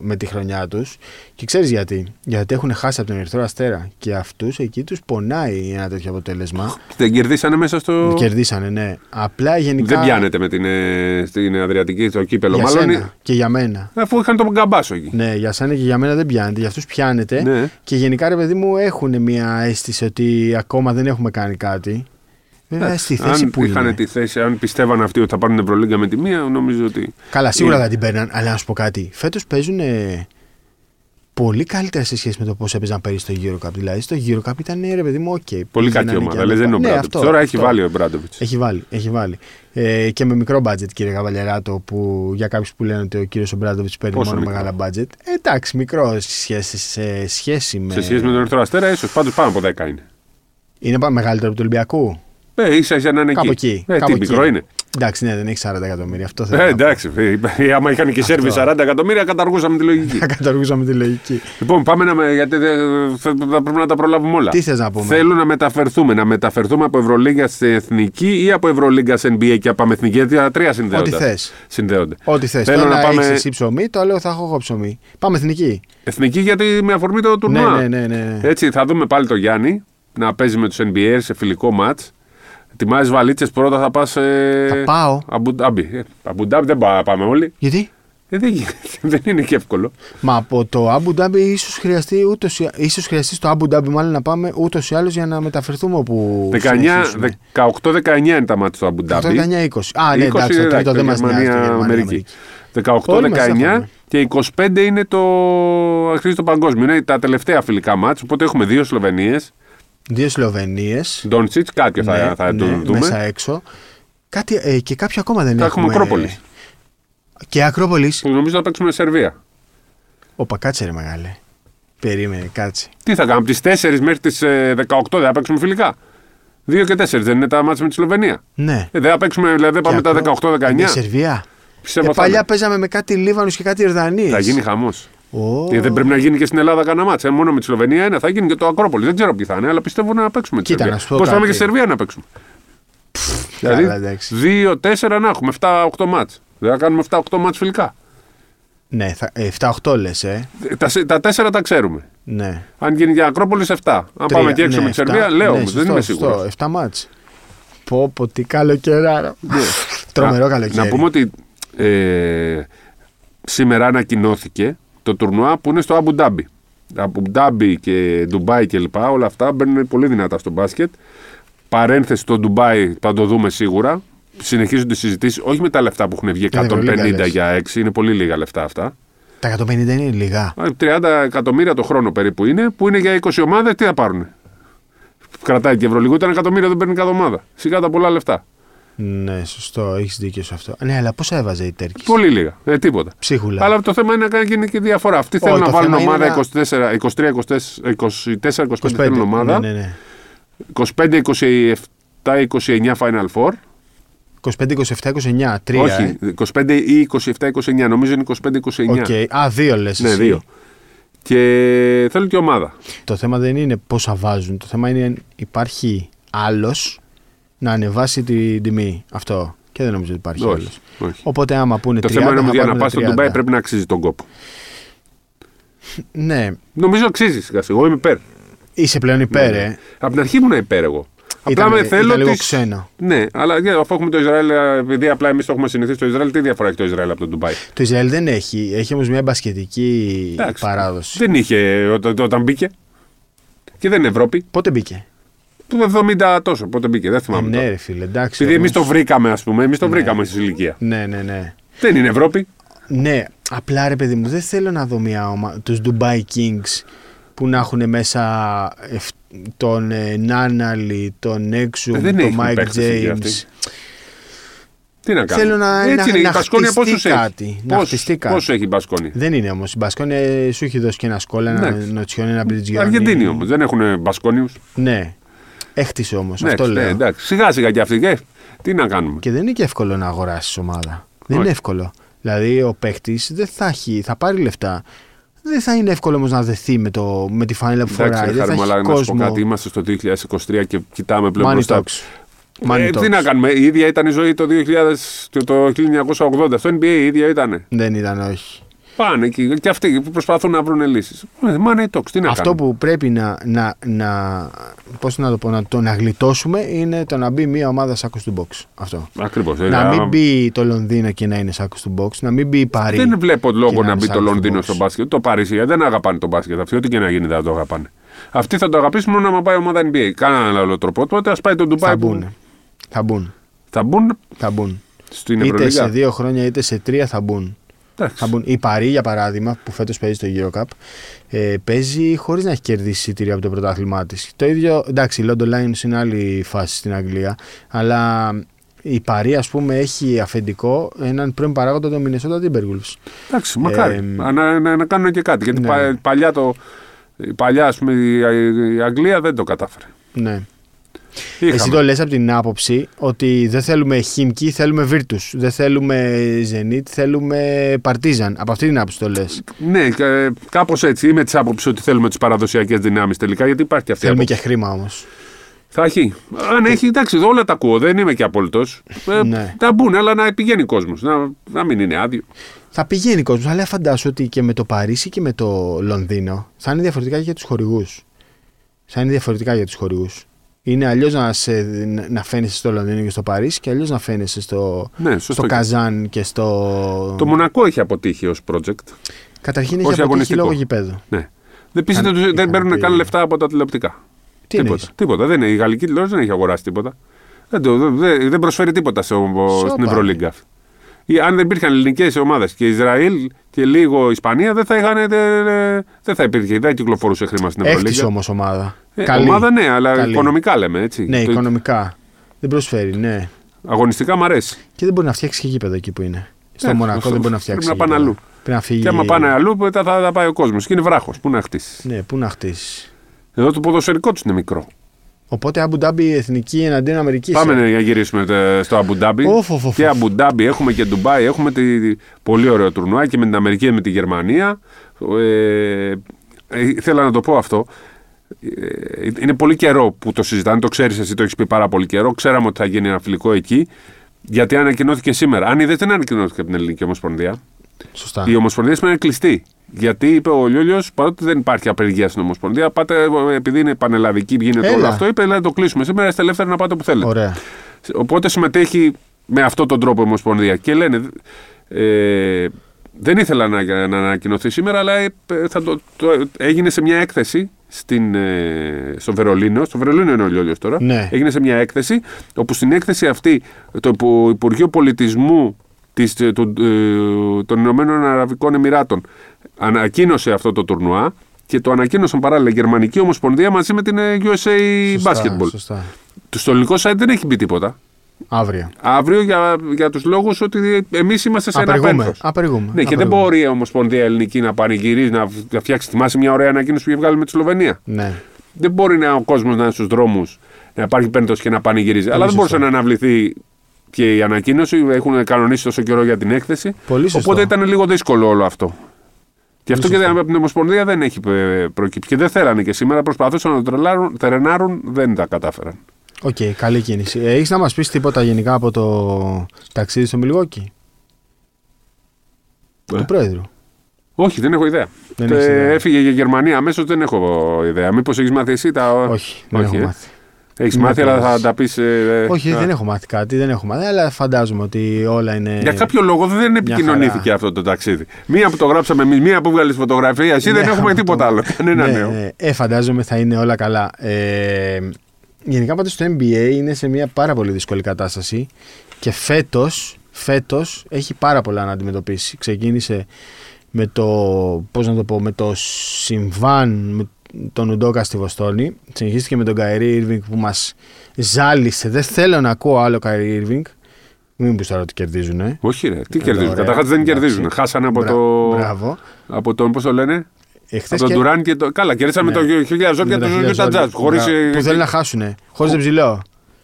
με τη χρονιά τους. Και ξέρεις γιατί; Γιατί έχουν χάσει από τον Ερυθρό Αστέρα. Και αυτούς εκεί τους πονάει ένα τέτοιο αποτέλεσμα. Δεν κερδίσανε μέσα στο. Κερδίσανε, ναι. Απλά γενικά. Δεν πιάνεται με την, ε, στην Αδριατική στο κύπελο. Για Μάλλον σένα και για μένα. αφού είχαν τον Καμπάσο εκεί. Ναι, για σένα και για μένα δεν πιάνεται. Για αυτούς πιάνεται. Ναι. Και γενικά, ρε παιδί μου, έχουν μια αίσθηση ότι ακόμα δεν έχουμε κάνει κάτι. Βέβαια, στη θέση αν που είχαν είναι. τη θέση, αν πιστεύαν αυτοί ότι θα πάρουν Ευρωλίγκα με τη μία, νομίζω ότι. Καλά, σίγουρα Είναι. θα την παίρναν, αλλά να σου πω κάτι. Φέτος παίζουν ε, πολύ καλύτερα σε σχέση με το πώς έπαιζαν πέρυσι στο Euro Cup. Δηλαδή στο Euro Cup ήταν ρε παιδί μου, οκ. Πολύ πήγαιναν κακή και ομάδα. άλλα. Λες, δεν είναι ο Ναι, Μπράντοβιτς. αυτό, Τώρα έχει αυτό. βάλει ο Μπράντοβιτς. Έχει βάλει, έχει βάλει. Ε, και με μικρό budget, κύριε Καβαλιαράτο, που για κάποιους που λένε ότι ο κύριος Ομπράντοβιτ παίρνει Πόσο μόνο μικρό; μεγάλα budget. Ε, εντάξει, μικρό σε σχέση, σε σχέση με. Σε σχέση με τον Ερυθρό Αστέρα, ίσως πάντως πάνω από 10 είναι. Είναι πα- μεγαλύτερο από του Ολυμπιακού. Ε, ίσα ίσα να είναι Κάπου εκεί. εκεί. Ε, κάπου τι εκεί. μικρό είναι. Εντάξει, ναι, δεν έχει 40 εκατομμύρια. Αυτό θέλω Ε, να πω. εντάξει. ε, Άμα είχαν και οι Σέρβοι 40 εκατομμύρια, καταργούσαμε τη λογική. Θα [LAUGHS] καταργούσαμε τη λογική. λοιπόν, πάμε να. με- Γιατί δεν- θα θα πρέπει να τα προλάβουμε όλα. Τι θες να πούμε; Θέλω να μεταφερθούμε. Να μεταφερθούμε από Ευρωλίγκα σε εθνική ή από Ευρωλίγκα σε NBA και από εθνική. Γιατί τα τρία συνδέονται. Ό,τι θες. Συνδέονται. Ό,τι θες. Θέλω Το να ένα πάμε- έχεις εσύ ψωμί, το άλλο θα έχω εγώ ψωμί. Πάμε εθνική. Εθνική γιατί με αφορμή το Ναι, τουρνουά. ναι, ναι. ναι. Έτσι, θα δούμε πάλι το Γιάννη να παίζει με τους NBA σε φιλικό ματ. Ετοιμάζεις βαλίτσες πρώτα, θα πας. Ε... Θα πάω. Αμπουντάμπι. Ε, Αμπουντάμπι δεν πά- πάμε όλοι. Γιατί; Ε, δεν, γίνεται. [LAUGHS] δεν είναι και εύκολο. Μα από το Abu Dhabi ίσως χρειαστεί, ούτως, ή- ίσως χρειαστεί στο Abu Dhabi μάλλον να πάμε ούτως ή άλλως για να μεταφερθούμε όπου 19 συνεχίσουμε. 18-19 είναι τα μάτια του Αμπουντάμπι. 18-19-20. Α, ναι, εντάξει, το τρίτο δεν μας νοιάζει. το Γερμανία, Αμερική. Όλοι μας τα 18-19 έχουμε. και 25 είναι το αρχίζει το παγκόσμιο. Είναι τα τελευταία φιλικά μάτια. Οπότε έχουμε δύο Σλοβενίες. Δύο Σλοβενίες. Ντόντσιτς, κάποιο θα, ναι, θα το ναι, δούμε. Μέσα έξω. Κάτι, ε, και κάποιο ακόμα δεν Θα έχουμε Ακρόπολης. Και Ακρόπολης. Που νομίζω θα παίξουμε Σερβία. Όπα, κάτσε ρε μεγάλε. Περίμενε, κάτσε. Τι θα κάνουμε, από τις 4 μέχρι τις 18 δεν θα παίξουμε φιλικά; 2 και 4 δεν είναι τα μάτια με τη Σλοβενία; Ναι. Ε, δεν θα παίξουμε, δηλαδή δεν πάμε Και τα Ακρό- 18-19. Με Σερβία. Πιστεύω Ε, θα παλιά είναι. παίζαμε με κάτι Λίβανους και κάτι Ιρδανίες. Θα γίνει χαμός. Ω. Γιατί δεν πρέπει να γίνει και στην Ελλάδα κανένα μάτσα. Ε, μόνο με τη Σλοβενία είναι. Θα γίνει και το Ακρόπολη. Δεν ξέρω ποιοι θα είναι, αλλά πιστεύω να παίξουμε. τη Κοίτα, Σερβία. να σου πω Πώς πάμε κάτι. και στη Σερβία να παίξουμε. Καλά, δηλαδή εντάξει. 2-4 να έχουμε, 7-8 μάτς. Δεν θα κάνουμε 7-8 μάτς φιλικά. Ναι, θα, ε, 7-8 λες, ε. Ε, Τα, σε- τα 4 τα ξέρουμε. Ναι. Αν γίνει για Ακρόπολη 7. Αν πάμε και έξω ναι, με τη Σερβία, εφτά. λέω ναι, όμως, δεν σωστό, είμαι σωστό, σίγουρος. 7 μάτς. Πω, πω, τι καλοκαιρά. Τρομερό Να- καλοκαίρι. Να πούμε ότι ε, σήμερα ανακοινώθηκε το τουρνουά που είναι στο Αμπου Ντάμπι. Αμπου Ντάμπι και Ντουμπάι κλπ. Όλα αυτά μπαίνουν πολύ δυνατά στο μπάσκετ. Παρένθεση στο Ντουμπάι θα το δούμε σίγουρα. Συνεχίζονται οι συζητήσεις, όχι με τα λεφτά που έχουν βγει Για Ευρωλίγκα, 150 λες. για 6, είναι πολύ λίγα λεφτά αυτά. Τα 150 είναι λίγα. 30 εκατομμύρια το χρόνο περίπου είναι, που είναι για 20 ομάδες, τι θα πάρουν. Κρατάει και Ευρωλίγο, ήταν εκατομμύρια δεν παίρνει cada ομάδα. Σιγά τα πολλά λεφτά. Ναι, σωστό, έχεις δίκιο σε αυτό. Ναι, αλλά πόσα έβαζε η Τέρκης; Πολύ λίγα. Ε, τίποτα. Ψίχουλα. Αλλά το θέμα είναι να γίνει και διαφορά. Αυτοί Όχι, θέλουν να το βάλουν θέμα είναι ομάδα να- 23, 23, 24, 25 θέλουν ομάδα. Ναι, ναι, ναι. 25, 27, 29 Final Four. 25, 27, 29. Τρία. Όχι, 25 ή 27, 29. Νομίζω είναι 25, 29. Ε. Οκ. Α, δύο λες. Ναι, δύο. Και θέλουν και ομάδα. Το θέμα δεν είναι πόσα βάζουν. Το θέμα είναι αν υπάρχει άλλος να ανεβάσει την τιμή. Αυτό. Και δεν νομίζω ότι υπάρχει άλλος. Όχι, όχι. Οπότε άμα πούνε Το 30, θέμα είναι θα ότι για να πάρουνε πας στο 30. Ντουμπάι πρέπει να αξίζει τον κόπο. Ναι, Νομίζω αξίζει σιγά σιγά. Εγώ είμαι υπέρ. είσαι πλέον υπέρ, ε. Από την αρχή ήμουν υπέρ εγώ. Απλά Ήταν- με θέλω. ήταν λίγο τις- ξένο. Ναι, αλλά για- αφού έχουμε το Ισραήλ, ε, επειδή απλά εμείς το έχουμε συνηθίσει το Ισραήλ, τι διαφορά έχει το Ισραήλ από το Ντουμπάι; Το Ισραήλ δεν έχει. Έχει όμως μια μπασκετική Εντάξει. παράδοση. Δεν είχε όταν, όταν μπήκε. Και δεν είναι Ευρώπη. Πότε μπήκε; Το 70 τόσο. Πότε μπήκε, δεν Ε, θυμάμαι. ναι, τώρα. ρε φίλε, εντάξει. Επειδή εμείς όμως. το βρήκαμε, ας πούμε, εμείς το βρήκαμε στη ηλικία. Ναι, ναι, ναι. Δεν είναι Ευρώπη. Ναι, απλά ρε παιδί μου, δεν θέλω να δω μια ομάδα, τους Dubai Kings που να έχουν μέσα εφ- τον ε, Νάναλι, τον Έξου, Ε, δεν τον έχουν Μάικ παίκτες εκεί James. αυτοί. Τι να κάνουμε; Θέλω να- Έτσι να- είναι. Η να Μπασκόνια χτιστεί πόσους έχει; κάτι, να Πόσους- χτιστεί κάτι. Πόσους έχει η Μπασκόνια; Δεν είναι όμως. Η Μπασκόνια ε, σου έχει δώσει και ένα σκόλ, ένα Εντάξει. νοτσιόν, ένα μπριτζιόν. Αργεντίνοι όμως. Δεν έχουν Μπασκόνιους. Ναι. Έχτισε όμως. Ναι, αυτό λέω. εντάξει. Σιγά σιγά κι αυτοί. Ε, τι να κάνουμε. Και δεν είναι και εύκολο να αγοράσεις ομάδα. Δεν Όχι. είναι εύκολο. Δηλαδή ο παίκτης δεν θα έχει, θα πάρει λεφτά. Δεν θα είναι εύκολο όμως να δεθεί με, το, με τη φάνηλα που Εντάξει, φοράει. ρε Δεν θα Χαρμό, έχει αλλά να σου πω κόσμο. κάτι. Είμαστε στο 2023 και κοιτάμε πλέον Money μπροστά. talks. Money Ε, talks. τι να κάνουμε, η ίδια ήταν η ζωή το, 2000, το- το 1980. Στο NBA η ίδια ήταν. Δεν ήταν, όχι. Πάνε εκεί και αυτοί που προσπαθούν να βρουν λύσεις. Money talks, τι να Αυτό κάνουμε; που πρέπει να, να, να, πώς να το πω, να το να γλιτώσουμε είναι το να μπει μια ομάδα σάκο του box. Αυτό. Ακριβώς. να μην μπει το Λονδίνο και να είναι σάκο του box, να μην μπει η Παρή. Δεν βλέπω λόγο και να να μπει είναι το σαν Λονδίνο στο στο box. μπάσκετ. Το Παρίσι γιατί δεν αγαπάνε το μπάσκετ. Αυτοί, ό,τι και να γίνει δεν το αγαπάνε. Αυτοί θα το αγαπήσουν μόνο άμα πάει η ομάδα NBA. Κάναν άλλο τρόπο. Τότε ας πάει το Ντουμπάι. θα που- μπουν. Θα μπουν. Θα μπουν Θα μπουν. στην Είτε σε Ευρωλίγα. δύο χρόνια είτε σε τρία θα μπουν. Εντάξει. Θα μπουν. Η Παρή, για παράδειγμα, που φέτος παίζει στο Eurocup, ε, παίζει χωρίς να έχει κερδίσει εισιτήρια από το πρωτάθλημά της. Το ίδιο, εντάξει, η London Lions είναι άλλη φάση στην Αγγλία, αλλά η Παρή, ας πούμε, έχει αφεντικό έναν πρώην παράγοντα των Minnesota Timberwolves. Εντάξει, μακάρι. Ε, να, να, να κάνουν και κάτι. Γιατί ναι. πα- παλιά, το, η παλιά ας πούμε, η, η Αγγλία δεν το κατάφερε. Ναι. Είχαμε. Εσύ το λες από την άποψη ότι δεν θέλουμε Χίμκι, θέλουμε Virtus. Δεν θέλουμε Zenit, θέλουμε Partizan. Από αυτή την άποψη το λες. Ναι, κάπως έτσι. Είμαι της άποψης ότι θέλουμε τις παραδοσιακές δυνάμεις τελικά, γιατί υπάρχει και αυτή η Θέλουμε άποψη. και χρήμα όμως. Θα έχει. Αν έχει, εντάξει, όλα τα ακούω. Δεν είμαι και απόλυτο. Ναι. Θα μπουν, αλλά να πηγαίνει ο κόσμος. Να, να μην είναι άδειο. Θα πηγαίνει κόσμος, αλλά φαντάσου ότι και με το Παρίσι και με το Λονδίνο θα είναι διαφορετικά και για τους χορηγούς. Θα είναι διαφορετικά για τους χορηγούς. Είναι αλλιώς να, σε, να φαίνεσαι στο Λονδίνο και στο Παρίσι και αλλιώς να φαίνεσαι στο, Ναι, σωστό. στο Καζάν και στο. Το Μονακό έχει αποτύχει ως project. Καταρχήν ως έχει αποτύχει αγωνιστικό. λόγω γηπέδου. Ναι. Δεν πείστε Αν- ότι δεν είχαν παίρνουν πει- καν λεφτά από τα τηλεοπτικά. Τι τίποτα. εννοείς; τίποτα. Δεν είναι. Η γαλλική τηλεόραση δεν έχει αγοράσει τίποτα. Δεν, το, δεν, δεν προσφέρει τίποτα στο, στην πάλι. Ευρωλίγκα. Ή Αν δεν υπήρχαν ελληνικές ομάδες και Ισραήλ και λίγο Ισπανία, δεν θα, είχαν, δεν, δεν θα υπήρχε, δεν κυκλοφορούσε χρήμα στην Έχτισε Ευρωλίγκα. όμως ομάδα. Ε, Καλή. ομάδα ναι, αλλά Καλή. οικονομικά λέμε έτσι. Ναι, Το- οικονομικά. Δεν προσφέρει, ναι. Αγωνιστικά μ' αρέσει. Και δεν μπορεί να φτιάξει και γήπεδο εκεί που είναι. Στο Ε, Μονακό αυτό- δεν μπορεί να φτιάξει. πρέπει να πάνε γήπεδο. αλλού. Πρέπει να φύγει. Και άμα πάνε αλλού, μετά θα, θα πάει ο κόσμος. Και είναι βράχος. Πού να χτίσεις. Ναι, πού να χτίσεις. Εδώ το ποδοσφαιρικό τους είναι μικρό. Οπότε Αμπουντάμπι εθνική εναντίον Αμερικής. Πάμε να γυρίσουμε τε- στο Αμπουντάμπι. Οφ, οφ, οφ, Και οφ. Αμπουντάμπι έχουμε και Ντουμπάι. Έχουμε τη, πολύ ωραίο τουρνουά και με την Αμερική και με τη Γερμανία. Ε, ε, θέλω να το πω αυτό. Ε, είναι πολύ καιρό που το συζητάνε. Το ξέρεις εσύ, το έχεις πει πάρα πολύ καιρό. Ξέραμε ότι θα γίνει ένα φιλικό εκεί. Γιατί ανακοινώθηκε σήμερα. Αν είδες, δεν ανακοινώθηκε από την Ελληνική Ομοσπονδία. Σωστά. Η Ομοσπονδία σήμερα είναι κλειστή. Γιατί είπε ο Λιόλιος, παρότι δεν υπάρχει απεργία στην Ομοσπονδία, πάτε, επειδή είναι πανελλαδική, γίνεται Έλα. όλο αυτό, είπε να το κλείσουμε σήμερα, είστε ελεύθεροι να πάτε όπου θέλετε. Ωραία. Οπότε συμμετέχει με αυτόν τον τρόπο η Ομοσπονδία. Και λένε, ε, δεν ήθελα να, να ανακοινωθεί σήμερα, αλλά ε, θα το, το, έγινε σε μια έκθεση στην, ε, στο Βερολίνο. Στο Βερολίνο είναι ο Λιόλιος τώρα. Ναι. Έγινε σε μια έκθεση, όπου στην έκθεση αυτή το Υπουργείο Πολιτισμού της, του, ε, των Ηνωμένων Αραβικών Εμμυράτων ανακοίνωσε αυτό το τουρνουά και το ανακοίνωσαν παράλληλα η Γερμανική Ομοσπονδία μαζί με την ε, USA Σωστά, Basketball. Σωστά. Το στο ελληνικό site δεν έχει μπει τίποτα. Αύριο. Αύριο για, για τους λόγους ότι εμείς είμαστε σε ένα Απεργούμε. πένθος. Απεργούμε. Ναι, και δεν Απεργούμε. μπορεί η Ομοσπονδία Ελληνική να πανηγυρίζει, να να φτιάξει. Θυμάσαι μια ωραία ανακοίνωση που είχε βγάλει με τη Σλοβενία; Ναι. Δεν μπορεί να, ο κόσμος να είναι στους δρόμους, να υπάρχει πένθος και να πανηγυρίζει. Αλλά δεν σωστό. μπορούσε να αναβληθεί και η ανακοίνωση. Έχουν κανονίσει τόσο καιρό για την έκθεση. Πολύ σωστό. Οπότε ήταν λίγο δύσκολο όλο αυτό. Και αυτό και σωστό. από την Ομοσπονδία δεν έχει ε, προκύψει. Και δεν θέλανε και σήμερα προσπαθούσαν να το τρελάρουν, τρενάρουν, δεν τα κατάφεραν. Οκ, καλή κίνηση. Ε, Έχεις να μας πεις τίποτα γενικά από το ταξίδι στο Μιλγουόκι; Ε. του Πρόεδρου. Όχι, δεν έχω ιδέα. Δεν Ε, έχεις ιδέα. Έφυγε για Γερμανία αμέσως, δεν έχω ιδέα. Μήπως έχεις μάθει εσύ τα. Όχι, δεν όχι, έχω ε. μάθει. Έχεις Είμαι μάθει, αλλά θα απλώς. τα πεις. Όχι, δεν έχω μάθει κάτι, δεν έχω μάθει, αλλά φαντάζομαι ότι όλα είναι. Για κάποιο λόγο δεν επικοινωνήθηκε χαρά. αυτό το ταξίδι. Μία που το γράψαμε εμείς, μία που έβγαλες φωτογραφία. Εσύ δεν Ναι, έχουμε αυτό. τίποτα άλλο. Κανένα ναι, νέο. ναι. Ε, φαντάζομαι θα είναι όλα καλά. Ε, γενικά πάντως το NBA είναι σε μια πάρα πολύ δύσκολη κατάσταση και φέτος, φέτος έχει πάρα πολλά να αντιμετωπίσει. Ξεκίνησε με το, πώς να το πω, με το συμβάν με τον Ουντόκα στη Βοστόνη. Συνεχίστηκε με τον Καϊρή Ήρβινγκ που μας ζάλισε. Δεν θέλω να ακούω άλλο Καϊρή Ήρβινγκ. Μην μου πεις τώρα ότι κερδίζουν. Ε. Όχι, ρε. Τι Ε, κερδίζουν. ωραία. Καταρχάς δεν Εντάξει. κερδίζουν. Χάσανε από Μπρα- το. Μπράβο. Από τον, πώς το λένε, Εχθές από τον και- Ντουράν και το. Καλά, κερδίσαμε Ναι. το χιλιάδες ζώδια με του τα χίλια Utah ζώδια. Jazz. Χωρίς Μπρα- Που θέλουν να χάσουν. Χωρίς τον ψηλό.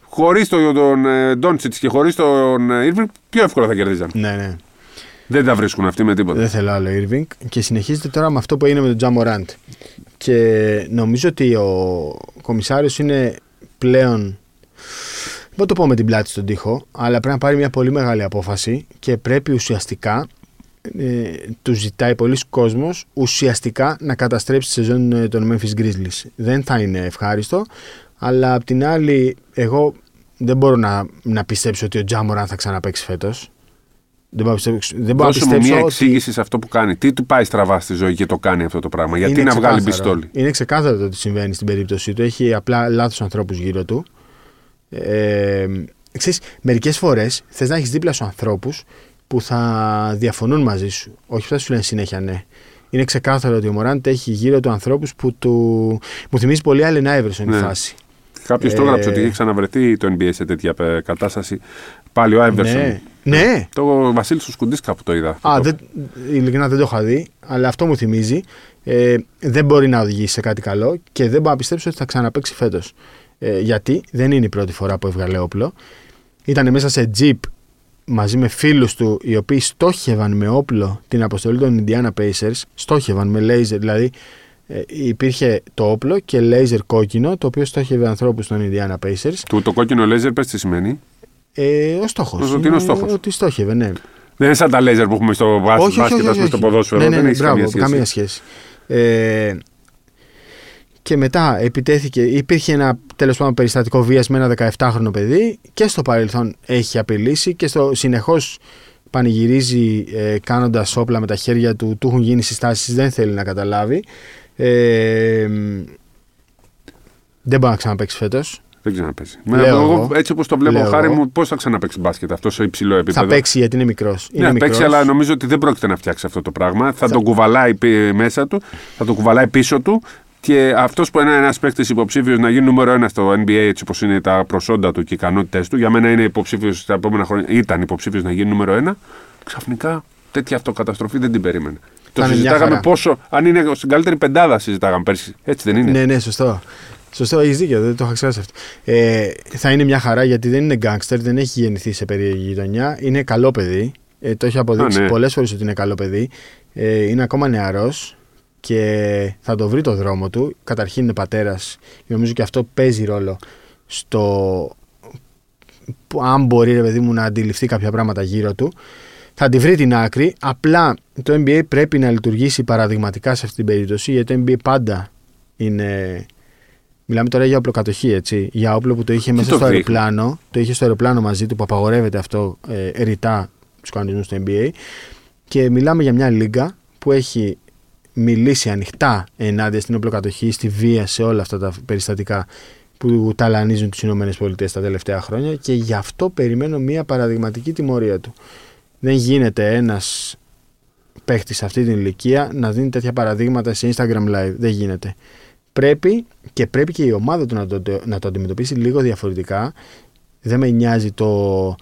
χωρίς το- τον ε, Ντόντσιτς και χωρίς τον Ήρβινγκ, πιο εύκολα θα κερδίζαν. Ναι, ναι. Δεν τα βρίσκουν αυτοί με τίποτα. Δεν θέλω άλλο Irving. Και συνεχίζεται τώρα με αυτό που έγινε με τον Τζαμοράντ. Και νομίζω ότι ο κομισάριος είναι πλέον. Δεν μπορώ να το πω με την πλάτη στον τοίχο, αλλά πρέπει να πάρει μια πολύ μεγάλη απόφαση και πρέπει ουσιαστικά. Ε, του ζητάει πολλοί κόσμος ουσιαστικά να καταστρέψει τη σεζόν ε, των Memphis Grizzlies. Δεν θα είναι ευχάριστο, αλλά απ' την άλλη, εγώ δεν μπορώ να, να πιστέψω ότι ο Τζάμοραν θα ξαναπέξει φέτος. Δεν μπορώ να πιστέψω, δεν μπορώ να Δώσε μου πιστέψω μια ότι εξήγηση σε αυτό που κάνει. Τι του πάει στραβά στη ζωή και το κάνει αυτό το πράγμα; Γιατί είναι να βγάλει ξεκάθαρο. πιστόλι; Είναι ξεκάθαρο το τι συμβαίνει στην περίπτωσή του. Έχει απλά λάθος ανθρώπους γύρω του. Ε, ξέρεις, μερικές φορές θες να έχεις δίπλα σου ανθρώπους που θα διαφωνούν μαζί σου. Όχι που θα σου λένε συνέχεια ναι. Είναι ξεκάθαρο ότι ο Μωράντ έχει γύρω του ανθρώπους που του... Μου θυμίζει πολύ Allen Iverson η Ναι. φάση. Κάποιος το Ε, έγραψε ότι έχει ξαναβρεθεί το NBA σε τέτοια ε, κατάσταση. Πάλι ο Άιβερσον. Ναι. ναι. Το Βασίλης του Σκουντή κάπου το είδα. Α, Το- δεν, ειλικρινά δεν το είχα δει, αλλά αυτό μου θυμίζει. Ε, δεν μπορεί να οδηγήσει σε κάτι καλό και δεν μπορώ να πιστέψω ότι θα ξαναπέξει φέτος. Ε, γιατί δεν είναι η πρώτη φορά που έβγαλε όπλο. Ήταν μέσα σε τζιπ μαζί με φίλους του οι οποίοι στόχευαν με όπλο την αποστολή των Indiana Pacers. Στόχευαν με laser, δηλαδή ε, υπήρχε το όπλο και laser κόκκινο το οποίο στόχευε ανθρώπους των Indiana Pacers. Του το κόκκινο λέιζερ, πες τι σημαίνει. Ε, ο στόχος. Ότι είναι ο στόχος; Ότι στόχευε, ναι. Δεν είναι σαν τα λέιζερ που έχουμε στο μπάσκετ, όχι, όχι, όχι, ας πούμε, όχι. στο ποδόσφαιρο. Ναι, ναι, δεν ναι, έχει μπράβο, καμία σχέση. καμία σχέση. Ε, και μετά επιτέθηκε, υπήρχε ένα τέλος πάντων περιστατικό βίας με ένα 17χρονο παιδί και στο παρελθόν έχει απειλήσει και στο συνεχώς πανηγυρίζει ε, κάνοντας όπλα με τα χέρια του, του έχουν γίνει συστάσεις, δεν θέλει να καταλάβει. Ε, δεν μπορεί να ξαναπέξει φέτος. Δεν ξαναπέζει. Λέω εγώ, εγώ. έτσι όπως το βλέπω, Λέω χάρη εγώ. μου, πώς θα ξαναπέξει μπάσκετ αυτό σε υψηλό επίπεδο; Θα παίξει γιατί είναι μικρός. Ναι, θα παίξει, αλλά νομίζω ότι δεν πρόκειται να φτιάξει αυτό το πράγμα. Θα, τον κουβαλάει πι- μέσα του, θα τον κουβαλάει πίσω του και αυτός που είναι ένας παίκτης υποψήφιος να γίνει νούμερο ένα στο NBA, έτσι όπως είναι τα προσόντα του και οι ικανότητέ του, για μένα είναι υποψήφιος τα επόμενα χρόνια, ήταν υποψήφιος να γίνει νούμερο ένα, ξαφνικά τέτοια αυτοκαταστροφή δεν την περίμενε. Το είναι μια συζητάγαμε χαρά. πόσο, αν είναι στην καλύτερη πεντάδα, συζητάγαμε πέρσι. Έτσι δεν είναι; Ναι, ναι, σωστό. Σωστό, έχεις δίκιο, δεν το είχα ξεχάσει αυτό. Ε, θα είναι μια χαρά γιατί δεν είναι γκάγκστερ, δεν έχει γεννηθεί σε περίεργη γειτονιά. Είναι καλό παιδί. Ε, το έχει αποδείξει Α, ναι. πολλές φορές ότι είναι καλό παιδί. Ε, είναι ακόμα νεαρός και θα το βρει το δρόμο του. Καταρχήν είναι πατέρας. Νομίζω και αυτό παίζει ρόλο στο που αν μπορεί ρε παιδί μου να αντιληφθεί κάποια πράγματα γύρω του. Θα τη βρει την άκρη. Απλά το NBA πρέπει να λειτουργήσει παραδειγματικά σε αυτή την περίπτωση γιατί το NBA πάντα είναι Μιλάμε τώρα για οπλοκατοχή, έτσι. Για όπλο που το είχε μέσα το στο δείχνει; αεροπλάνο. Το είχε στο αεροπλάνο μαζί του που απαγορεύεται αυτό ε, ρητά στου κανονισμούς του NBA. Και μιλάμε για μια λίγα που έχει μιλήσει ανοιχτά ενάντια στην οπλοκατοχή, στη βία, σε όλα αυτά τα περιστατικά που ταλανίζουν τις Ηνωμένες Πολιτείες τα τελευταία χρόνια και γι' αυτό περιμένω μια παραδειγματική τιμωρία του. Δεν γίνεται ένας παίχτης σε αυτή την ηλικία να δίνει τέτοια παραδείγματα σε Instagram Live. Δεν γίνεται. Πρέπει και πρέπει και η ομάδα του να το, να το αντιμετωπίσει λίγο διαφορετικά. Δεν με νοιάζει το ε,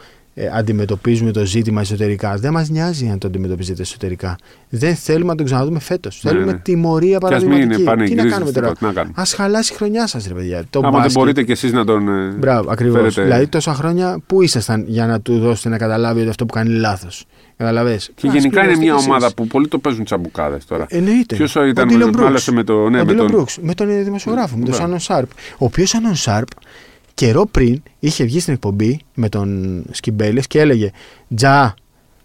αντιμετωπίζουμε το ζήτημα εσωτερικά. Δεν μας νοιάζει αν το αντιμετωπίζετε εσωτερικά. Δεν θέλουμε να τον ξαναδούμε φέτος. Ναι, θέλουμε ναι. τιμωρία Κι ας μην παραδειγματική. είναι Τι να πανηγυρίζεις κάνουμε τώρα; τίποτα, τι να κάνουμε. Α χαλάσει η χρονιά σας, ρε παιδιά. Το Άμα δεν μπάσκετ. μπορείτε κι εσείς να τον. ε, Μπράβο, ακριβώς. φέρετε- Δηλαδή, τόσα χρόνια πού ήσασταν για να του δώσετε να καταλάβει ότι αυτό που κάνει είναι λάθος; Καταλαβέ. Και γενικά είναι μια ομάδα που πολλοί το παίζουν τσαμπουκάδες τώρα. Εννοείται. Ποιος ήταν Ο Dylan με, Brooks. μάλωσε με το. Ναι, ο με Dylan τον, Brooks, με τον ε, δημοσιογράφο, με τον Μπράβο. Σάνον Σάρπ. Ο οποίος Σάνον Σάρπ καιρό πριν είχε βγει στην εκπομπή με τον Σκιμπέλε και έλεγε Τζα,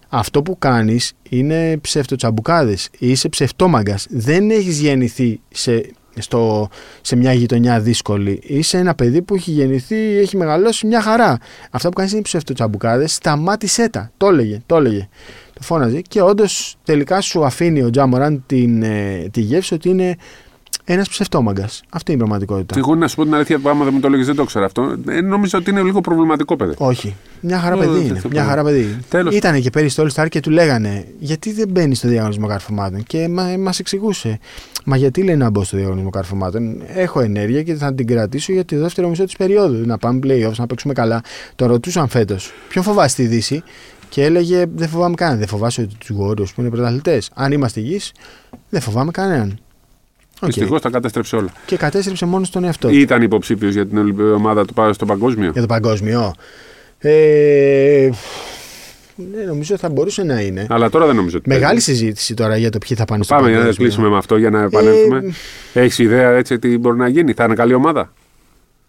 αυτό που κάνεις είναι ψευτοτσαμπουκάδες. Είσαι ψευτόμαγκας. Δεν έχεις γεννηθεί σε, στο, σε μια γειτονιά δύσκολη. Είσαι ένα παιδί που έχει γεννηθεί, έχει μεγαλώσει μια χαρά. Αυτά που κάνεις είναι ψευτοτσαμπουκάδες. Σταμάτησέ τα. Το έλεγε, το έλεγε. Το φώναζε και όντως τελικά σου αφήνει ο Τζάμοραν την, ε, τη γεύση ότι είναι ένας ψευτόμαγκας. Αυτή είναι η πραγματικότητα. Εγώ να σου πω την αλήθεια, άμα δεν μου το έλεγες, δεν το ξέρω αυτό. Ε, νόμιζα ότι είναι λίγο προβληματικό παιδί. Όχι. Μια χαρά Ε, παιδί δεν είναι. το Μια πω. χαρά παιδί. Τέλος. Ήταν και πέρυσι στο All Star και του λέγανε Γιατί δεν μπαίνει στο διαγωνισμό καρφωμάτων; Και μα μας εξηγούσε. Μα γιατί λέει να μπω στο διαγωνισμό καρφωμάτων; Έχω ενέργεια και θα την κρατήσω για τη δεύτερο μισό της περίοδου. Να πάμε playoffs, να παίξουμε καλά. Το ρωτούσαν φέτος. Ποιον φοβάσαι τη Δύση; Και έλεγε Δεν φοβάμαι κανέναν. Δεν φοβάσαι τους Warriors που είναι πρωταθλητές. Αν είμαστε υγιείς, δεν φοβάμαι κανέναν. Οκ. Δυστυχώς τα κατέστρεψε όλα. Και κατέστρεψε μόνο στον εαυτό του. Ήταν υποψήφιος για την Ολυμπ- ομάδα του πα- στο παγκόσμιο; Για το παγκόσμιο. Ε, ναι, νομίζω θα μπορούσε να είναι. Αλλά τώρα δεν νομίζω ότι. Μεγάλη παίζει. συζήτηση τώρα για το ποιοι θα πάνε στο Πάμε για να παγκόσμιο. κλείσουμε με αυτό για να επανέλθουμε. Ε, Έχεις ιδέα έτσι τι μπορεί να γίνει, θα είναι καλή ομάδα;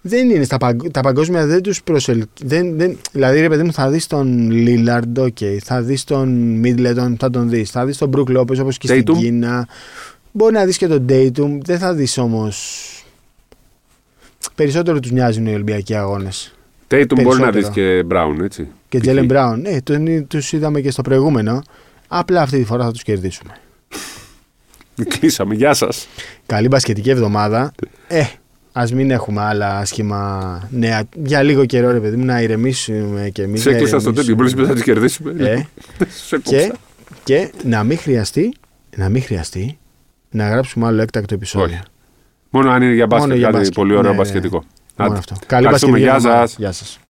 Δεν είναι στα παγκ- τα παγκόσμια δεν τους προσελκύουν. Δεν, δεν, δηλαδή, ρε παιδί μου, θα δεις τον Λίλαρντ, okay, θα δεις τον Μίτλετον, θα τον δεις. Θα δεις τον Μπρουκ Λόπες όπως και στην Tatum. Κίνα. Μπορεί να δεις και τον Dayton. Δεν θα δεις όμως. Περισσότερο τους νοιάζουν οι Ολυμπιακοί αγώνες. Τέιτουμ μπορεί να Περισσότερο. δει και Μπράουν, έτσι. Και Π.χ. Τζέλεν Μπράουν. Ναι, τους είδαμε και στο προηγούμενο. Απλά αυτή τη φορά θα τους κερδίσουμε. [LAUGHS] Κλείσαμε. Γεια σας. Καλή μπασκετική εβδομάδα. Ε, ας μην έχουμε άλλα άσχημα νέα. Για λίγο καιρό, ρε παιδί μου, να ηρεμήσουμε και εμεί. Σε έκλεισα στο τέτοιο. Μπορεί να τι κερδίσουμε. Ε, [LAUGHS] Σε και, κόψα. και να μην χρειαστεί να μην χρειαστεί να γράψουμε άλλο έκτακτο επεισόδιο. Όχι. Μόνο αν είναι για μπάσκετ, Μόνο για κάτι μπάσκετ. πολύ ωραίο Ναι, ναι. μπασκετικό. Μόνο Άντε. αυτό. Καλή Ευχαριστούμε. μπασκετική Γεια εβδομάδα. σας. Γεια σας.